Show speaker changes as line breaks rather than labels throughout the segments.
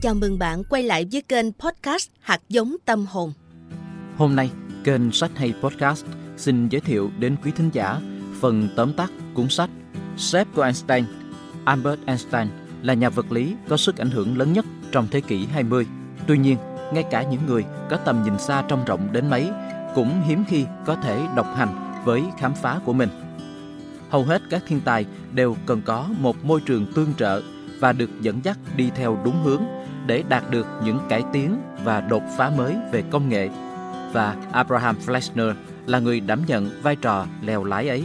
Chào mừng bạn quay lại với kênh podcast Hạt giống tâm hồn.
Hôm nay, kênh Sách hay Podcast xin giới thiệu đến quý thính giả phần tóm tắt cuốn sách Sếp của Einstein. Albert Einstein là nhà vật lý có sức ảnh hưởng lớn nhất trong thế kỷ 20. Tuy nhiên, ngay cả những người có tầm nhìn xa trông rộng đến mấy cũng hiếm khi có thể độc hành với khám phá của mình. Hầu hết các thiên tài đều cần có một môi trường tương trợ và được dẫn dắt đi theo đúng hướng để đạt được những cải tiến và đột phá mới về công nghệ. Và Abraham Flexner là người đảm nhận vai trò lèo lái ấy.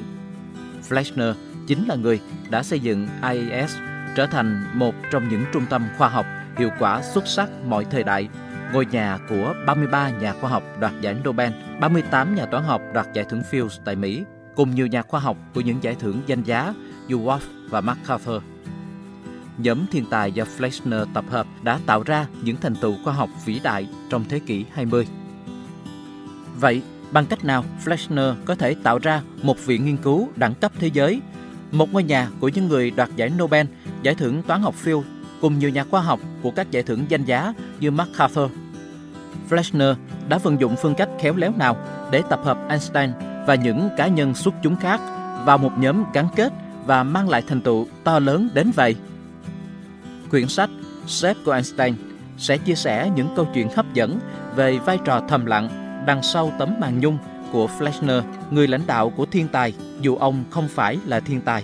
Flexner chính là người đã xây dựng IAS trở thành một trong những trung tâm khoa học hiệu quả xuất sắc mọi thời đại, ngôi nhà của 33 nhà khoa học đoạt giải Nobel, 38 nhà toán học đoạt giải thưởng Fields tại Mỹ, cùng nhiều nhà khoa học của những giải thưởng danh giá như Wolf và MacArthur nhóm thiên tài do Fleischner tập hợp đã tạo ra những thành tựu khoa học vĩ đại trong thế kỷ 20. Vậy, bằng cách nào Fleischner có thể tạo ra một viện nghiên cứu đẳng cấp thế giới, một ngôi nhà của những người đoạt giải Nobel, giải thưởng toán học phiêu cùng nhiều nhà khoa học của các giải thưởng danh giá như MacArthur. Fleischner đã vận dụng phương cách khéo léo nào để tập hợp Einstein và những cá nhân xuất chúng khác vào một nhóm gắn kết và mang lại thành tựu to lớn đến vậy? Quyển sách Sếp của Einstein sẽ chia sẻ những câu chuyện hấp dẫn về vai trò thầm lặng đằng sau tấm màn nhung của Fleischner, người lãnh đạo của thiên tài dù ông không phải là thiên tài.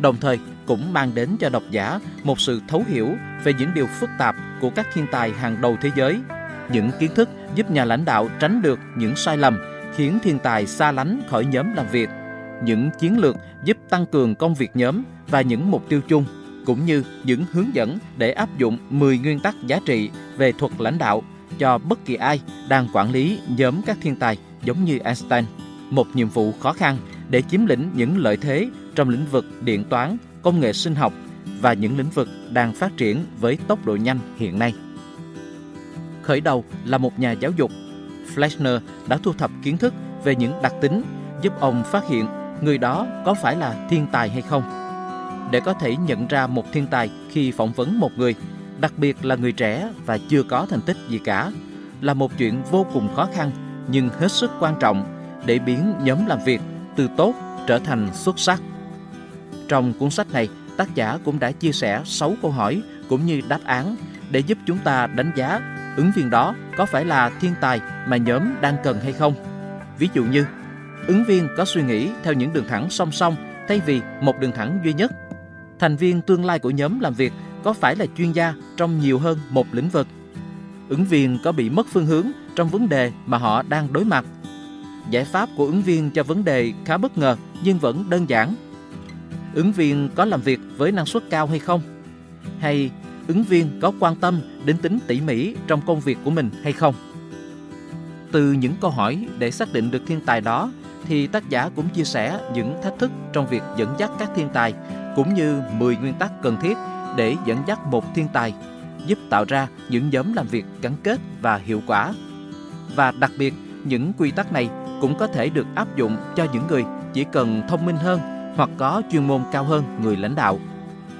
Đồng thời cũng mang đến cho độc giả một sự thấu hiểu về những điều phức tạp của các thiên tài hàng đầu thế giới, những kiến thức giúp nhà lãnh đạo tránh được những sai lầm khiến thiên tài xa lánh khỏi nhóm làm việc, những chiến lược giúp tăng cường công việc nhóm và những mục tiêu chung cũng như những hướng dẫn để áp dụng 10 nguyên tắc giá trị về thuật lãnh đạo cho bất kỳ ai đang quản lý nhóm các thiên tài giống như Einstein. Một nhiệm vụ khó khăn để chiếm lĩnh những lợi thế trong lĩnh vực điện toán, công nghệ sinh học và những lĩnh vực đang phát triển với tốc độ nhanh hiện nay. Khởi đầu là một nhà giáo dục, Fleischner đã thu thập kiến thức về những đặc tính giúp ông phát hiện người đó có phải là thiên tài hay không để có thể nhận ra một thiên tài khi phỏng vấn một người, đặc biệt là người trẻ và chưa có thành tích gì cả, là một chuyện vô cùng khó khăn nhưng hết sức quan trọng để biến nhóm làm việc từ tốt trở thành xuất sắc. Trong cuốn sách này, tác giả cũng đã chia sẻ 6 câu hỏi cũng như đáp án để giúp chúng ta đánh giá ứng viên đó có phải là thiên tài mà nhóm đang cần hay không. Ví dụ như, ứng viên có suy nghĩ theo những đường thẳng song song thay vì một đường thẳng duy nhất thành viên tương lai của nhóm làm việc có phải là chuyên gia trong nhiều hơn một lĩnh vực. Ứng viên có bị mất phương hướng trong vấn đề mà họ đang đối mặt. Giải pháp của ứng viên cho vấn đề khá bất ngờ nhưng vẫn đơn giản. Ứng viên có làm việc với năng suất cao hay không? Hay ứng viên có quan tâm đến tính tỉ mỉ trong công việc của mình hay không? Từ những câu hỏi để xác định được thiên tài đó thì tác giả cũng chia sẻ những thách thức trong việc dẫn dắt các thiên tài cũng như 10 nguyên tắc cần thiết để dẫn dắt một thiên tài, giúp tạo ra những nhóm làm việc gắn kết và hiệu quả. Và đặc biệt, những quy tắc này cũng có thể được áp dụng cho những người chỉ cần thông minh hơn hoặc có chuyên môn cao hơn người lãnh đạo.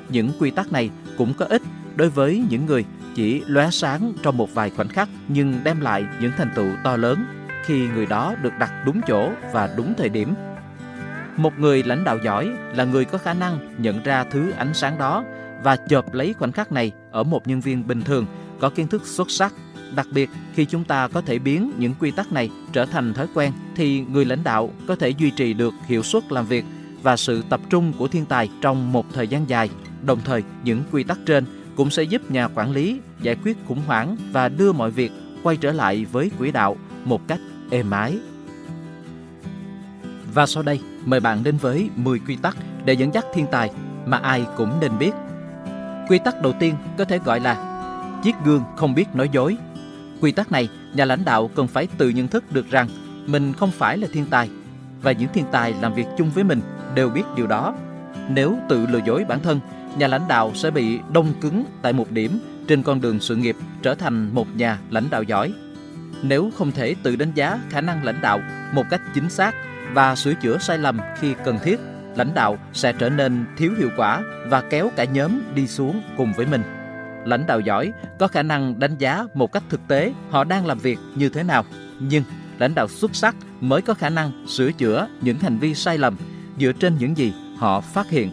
Những quy tắc này cũng có ích đối với những người chỉ lóe sáng trong một vài khoảnh khắc nhưng đem lại những thành tựu to lớn khi người đó được đặt đúng chỗ và đúng thời điểm một người lãnh đạo giỏi là người có khả năng nhận ra thứ ánh sáng đó và chộp lấy khoảnh khắc này ở một nhân viên bình thường có kiến thức xuất sắc. Đặc biệt khi chúng ta có thể biến những quy tắc này trở thành thói quen thì người lãnh đạo có thể duy trì được hiệu suất làm việc và sự tập trung của thiên tài trong một thời gian dài. Đồng thời, những quy tắc trên cũng sẽ giúp nhà quản lý giải quyết khủng hoảng và đưa mọi việc quay trở lại với quỹ đạo một cách êm ái. Và sau đây, mời bạn đến với 10 quy tắc để dẫn dắt thiên tài mà ai cũng nên biết. Quy tắc đầu tiên có thể gọi là chiếc gương không biết nói dối. Quy tắc này, nhà lãnh đạo cần phải tự nhận thức được rằng mình không phải là thiên tài và những thiên tài làm việc chung với mình đều biết điều đó. Nếu tự lừa dối bản thân, nhà lãnh đạo sẽ bị đông cứng tại một điểm trên con đường sự nghiệp trở thành một nhà lãnh đạo giỏi. Nếu không thể tự đánh giá khả năng lãnh đạo một cách chính xác và sửa chữa sai lầm khi cần thiết, lãnh đạo sẽ trở nên thiếu hiệu quả và kéo cả nhóm đi xuống cùng với mình. lãnh đạo giỏi có khả năng đánh giá một cách thực tế họ đang làm việc như thế nào. Nhưng lãnh đạo xuất sắc mới có khả năng sửa chữa những hành vi sai lầm dựa trên những gì họ phát hiện.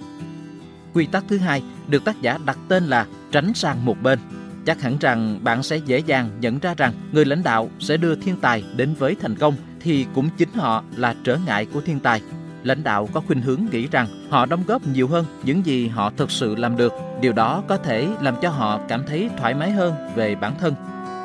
Quy tắc thứ hai được tác giả đặt tên là tránh sang một bên. Chắc hẳn rằng bạn sẽ dễ dàng nhận ra rằng người lãnh đạo sẽ đưa thiên tài đến với thành công thì cũng chính họ là trở ngại của thiên tài. Lãnh đạo có khuynh hướng nghĩ rằng họ đóng góp nhiều hơn những gì họ thực sự làm được. Điều đó có thể làm cho họ cảm thấy thoải mái hơn về bản thân.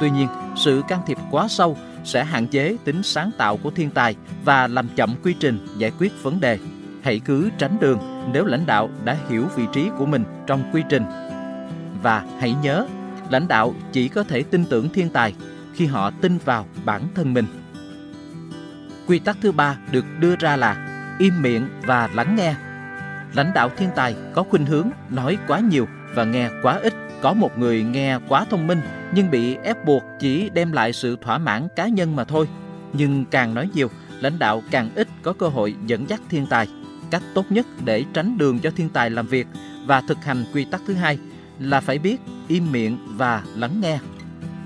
Tuy nhiên, sự can thiệp quá sâu sẽ hạn chế tính sáng tạo của thiên tài và làm chậm quy trình giải quyết vấn đề. Hãy cứ tránh đường nếu lãnh đạo đã hiểu vị trí của mình trong quy trình. Và hãy nhớ, lãnh đạo chỉ có thể tin tưởng thiên tài khi họ tin vào bản thân mình. Quy tắc thứ ba được đưa ra là im miệng và lắng nghe. Lãnh đạo thiên tài có khuynh hướng nói quá nhiều và nghe quá ít. Có một người nghe quá thông minh nhưng bị ép buộc chỉ đem lại sự thỏa mãn cá nhân mà thôi. Nhưng càng nói nhiều, lãnh đạo càng ít có cơ hội dẫn dắt thiên tài. Cách tốt nhất để tránh đường cho thiên tài làm việc và thực hành quy tắc thứ hai là phải biết im miệng và lắng nghe.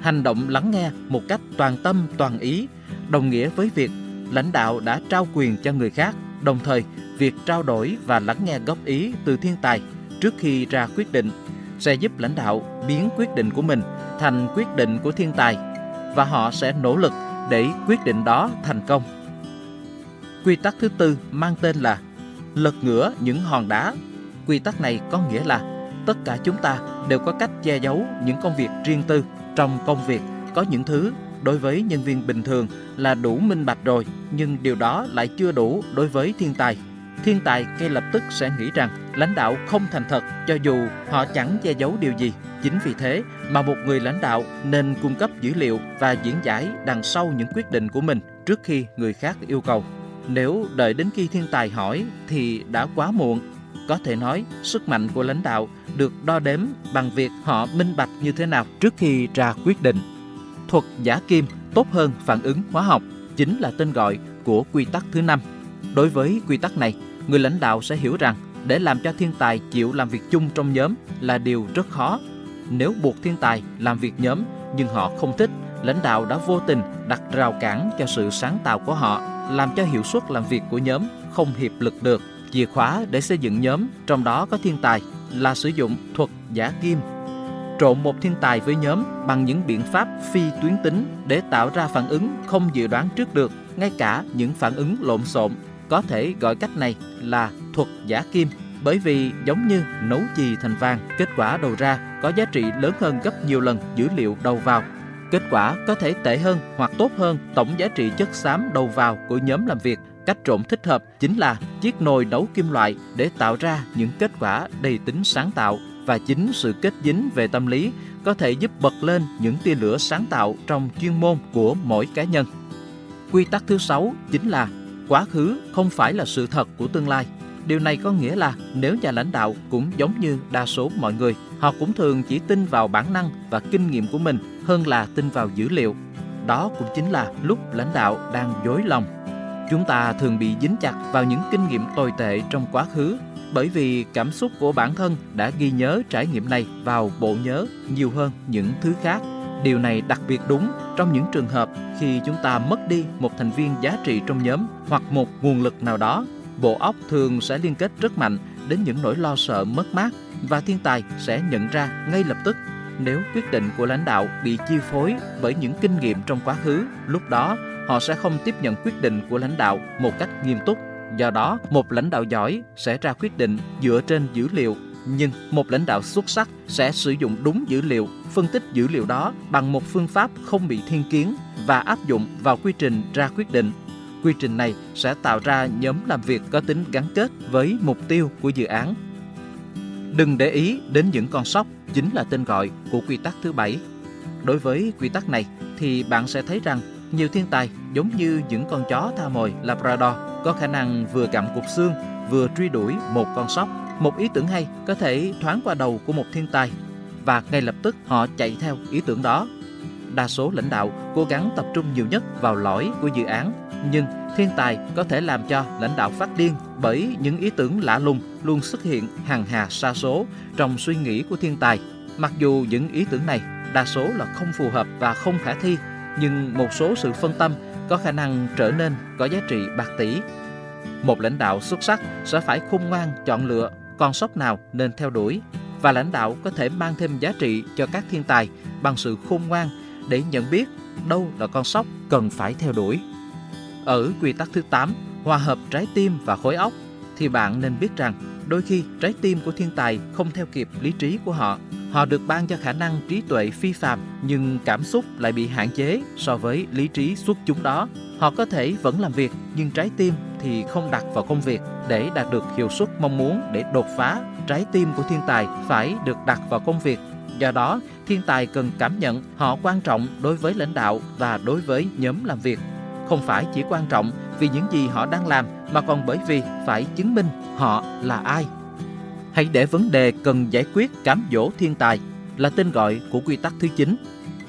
Hành động lắng nghe một cách toàn tâm toàn ý đồng nghĩa với việc lãnh đạo đã trao quyền cho người khác Đồng thời, việc trao đổi và lắng nghe góp ý từ thiên tài trước khi ra quyết định sẽ giúp lãnh đạo biến quyết định của mình thành quyết định của thiên tài và họ sẽ nỗ lực để quyết định đó thành công. Quy tắc thứ tư mang tên là lật ngửa những hòn đá. Quy tắc này có nghĩa là tất cả chúng ta đều có cách che giấu những công việc riêng tư. Trong công việc có những thứ đối với nhân viên bình thường là đủ minh bạch rồi, nhưng điều đó lại chưa đủ đối với thiên tài. Thiên tài ngay lập tức sẽ nghĩ rằng lãnh đạo không thành thật cho dù họ chẳng che giấu điều gì. Chính vì thế mà một người lãnh đạo nên cung cấp dữ liệu và diễn giải đằng sau những quyết định của mình trước khi người khác yêu cầu. Nếu đợi đến khi thiên tài hỏi thì đã quá muộn. Có thể nói, sức mạnh của lãnh đạo được đo đếm bằng việc họ minh bạch như thế nào trước khi ra quyết định thuật giả kim tốt hơn phản ứng hóa học chính là tên gọi của quy tắc thứ năm. Đối với quy tắc này, người lãnh đạo sẽ hiểu rằng để làm cho thiên tài chịu làm việc chung trong nhóm là điều rất khó. Nếu buộc thiên tài làm việc nhóm nhưng họ không thích, lãnh đạo đã vô tình đặt rào cản cho sự sáng tạo của họ, làm cho hiệu suất làm việc của nhóm không hiệp lực được. Chìa khóa để xây dựng nhóm, trong đó có thiên tài, là sử dụng thuật giả kim trộn một thiên tài với nhóm bằng những biện pháp phi tuyến tính để tạo ra phản ứng không dự đoán trước được, ngay cả những phản ứng lộn xộn. Có thể gọi cách này là thuật giả kim bởi vì giống như nấu chì thành vàng, kết quả đầu ra có giá trị lớn hơn gấp nhiều lần dữ liệu đầu vào. Kết quả có thể tệ hơn hoặc tốt hơn tổng giá trị chất xám đầu vào của nhóm làm việc. Cách trộn thích hợp chính là chiếc nồi nấu kim loại để tạo ra những kết quả đầy tính sáng tạo và chính sự kết dính về tâm lý có thể giúp bật lên những tia lửa sáng tạo trong chuyên môn của mỗi cá nhân. Quy tắc thứ sáu chính là quá khứ không phải là sự thật của tương lai. Điều này có nghĩa là nếu nhà lãnh đạo cũng giống như đa số mọi người, họ cũng thường chỉ tin vào bản năng và kinh nghiệm của mình hơn là tin vào dữ liệu. Đó cũng chính là lúc lãnh đạo đang dối lòng. Chúng ta thường bị dính chặt vào những kinh nghiệm tồi tệ trong quá khứ, bởi vì cảm xúc của bản thân đã ghi nhớ trải nghiệm này vào bộ nhớ nhiều hơn những thứ khác. Điều này đặc biệt đúng trong những trường hợp khi chúng ta mất đi một thành viên giá trị trong nhóm hoặc một nguồn lực nào đó. Bộ óc thường sẽ liên kết rất mạnh đến những nỗi lo sợ mất mát và thiên tài sẽ nhận ra ngay lập tức nếu quyết định của lãnh đạo bị chi phối bởi những kinh nghiệm trong quá khứ, lúc đó họ sẽ không tiếp nhận quyết định của lãnh đạo một cách nghiêm túc Do đó, một lãnh đạo giỏi sẽ ra quyết định dựa trên dữ liệu, nhưng một lãnh đạo xuất sắc sẽ sử dụng đúng dữ liệu, phân tích dữ liệu đó bằng một phương pháp không bị thiên kiến và áp dụng vào quy trình ra quyết định. Quy trình này sẽ tạo ra nhóm làm việc có tính gắn kết với mục tiêu của dự án. Đừng để ý đến những con sóc chính là tên gọi của quy tắc thứ bảy. Đối với quy tắc này thì bạn sẽ thấy rằng nhiều thiên tài giống như những con chó tha mồi Labrador có khả năng vừa gặm cục xương vừa truy đuổi một con sóc. Một ý tưởng hay có thể thoáng qua đầu của một thiên tài và ngay lập tức họ chạy theo ý tưởng đó. Đa số lãnh đạo cố gắng tập trung nhiều nhất vào lõi của dự án, nhưng thiên tài có thể làm cho lãnh đạo phát điên bởi những ý tưởng lạ lùng luôn xuất hiện hàng hà sa số trong suy nghĩ của thiên tài. Mặc dù những ý tưởng này đa số là không phù hợp và không khả thi, nhưng một số sự phân tâm có khả năng trở nên có giá trị bạc tỷ. Một lãnh đạo xuất sắc sẽ phải khôn ngoan chọn lựa con sóc nào nên theo đuổi và lãnh đạo có thể mang thêm giá trị cho các thiên tài bằng sự khôn ngoan để nhận biết đâu là con sóc cần phải theo đuổi. Ở quy tắc thứ 8, hòa hợp trái tim và khối óc, thì bạn nên biết rằng đôi khi trái tim của thiên tài không theo kịp lý trí của họ. Họ được ban cho khả năng trí tuệ phi phàm nhưng cảm xúc lại bị hạn chế so với lý trí xuất chúng đó. Họ có thể vẫn làm việc nhưng trái tim thì không đặt vào công việc để đạt được hiệu suất mong muốn để đột phá. Trái tim của thiên tài phải được đặt vào công việc Do đó, thiên tài cần cảm nhận họ quan trọng đối với lãnh đạo và đối với nhóm làm việc. Không phải chỉ quan trọng vì những gì họ đang làm mà còn bởi vì phải chứng minh họ là ai. Hãy để vấn đề cần giải quyết cám dỗ thiên tài là tên gọi của quy tắc thứ 9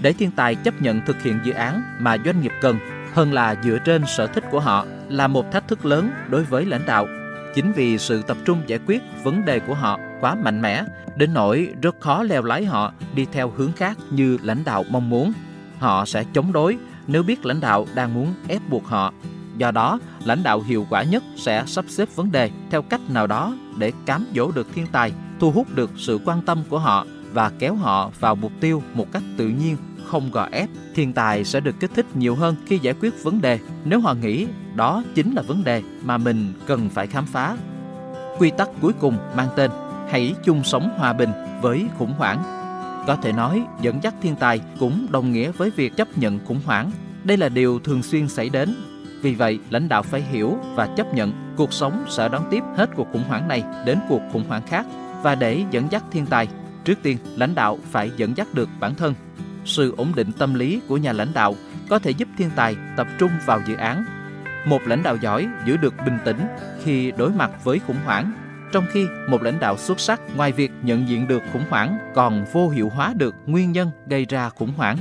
để thiên tài chấp nhận thực hiện dự án mà doanh nghiệp cần, hơn là dựa trên sở thích của họ, là một thách thức lớn đối với lãnh đạo. Chính vì sự tập trung giải quyết vấn đề của họ quá mạnh mẽ, đến nỗi rất khó leo lái họ đi theo hướng khác như lãnh đạo mong muốn. Họ sẽ chống đối nếu biết lãnh đạo đang muốn ép buộc họ. Do đó, lãnh đạo hiệu quả nhất sẽ sắp xếp vấn đề theo cách nào đó để cám dỗ được thiên tài, thu hút được sự quan tâm của họ và kéo họ vào mục tiêu một cách tự nhiên, không gò ép. Thiên tài sẽ được kích thích nhiều hơn khi giải quyết vấn đề nếu họ nghĩ đó chính là vấn đề mà mình cần phải khám phá. Quy tắc cuối cùng mang tên hãy chung sống hòa bình với khủng hoảng. Có thể nói, dẫn dắt thiên tài cũng đồng nghĩa với việc chấp nhận khủng hoảng. Đây là điều thường xuyên xảy đến. Vì vậy, lãnh đạo phải hiểu và chấp nhận cuộc sống sẽ đón tiếp hết cuộc khủng hoảng này đến cuộc khủng hoảng khác. Và để dẫn dắt thiên tài, trước tiên lãnh đạo phải dẫn dắt được bản thân. Sự ổn định tâm lý của nhà lãnh đạo có thể giúp thiên tài tập trung vào dự án. Một lãnh đạo giỏi giữ được bình tĩnh khi đối mặt với khủng hoảng trong khi một lãnh đạo xuất sắc ngoài việc nhận diện được khủng hoảng còn vô hiệu hóa được nguyên nhân gây ra khủng hoảng.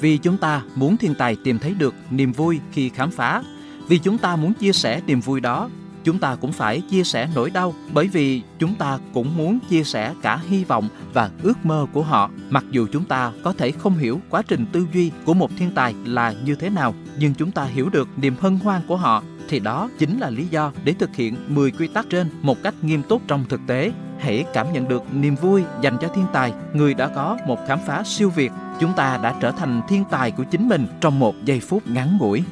Vì chúng ta muốn thiên tài tìm thấy được niềm vui khi khám phá, vì chúng ta muốn chia sẻ niềm vui đó, chúng ta cũng phải chia sẻ nỗi đau bởi vì chúng ta cũng muốn chia sẻ cả hy vọng và ước mơ của họ. Mặc dù chúng ta có thể không hiểu quá trình tư duy của một thiên tài là như thế nào, nhưng chúng ta hiểu được niềm hân hoan của họ thì đó chính là lý do để thực hiện 10 quy tắc trên một cách nghiêm túc trong thực tế. Hãy cảm nhận được niềm vui dành cho thiên tài, người đã có một khám phá siêu việt. Chúng ta đã trở thành thiên tài của chính mình trong một giây phút ngắn ngủi.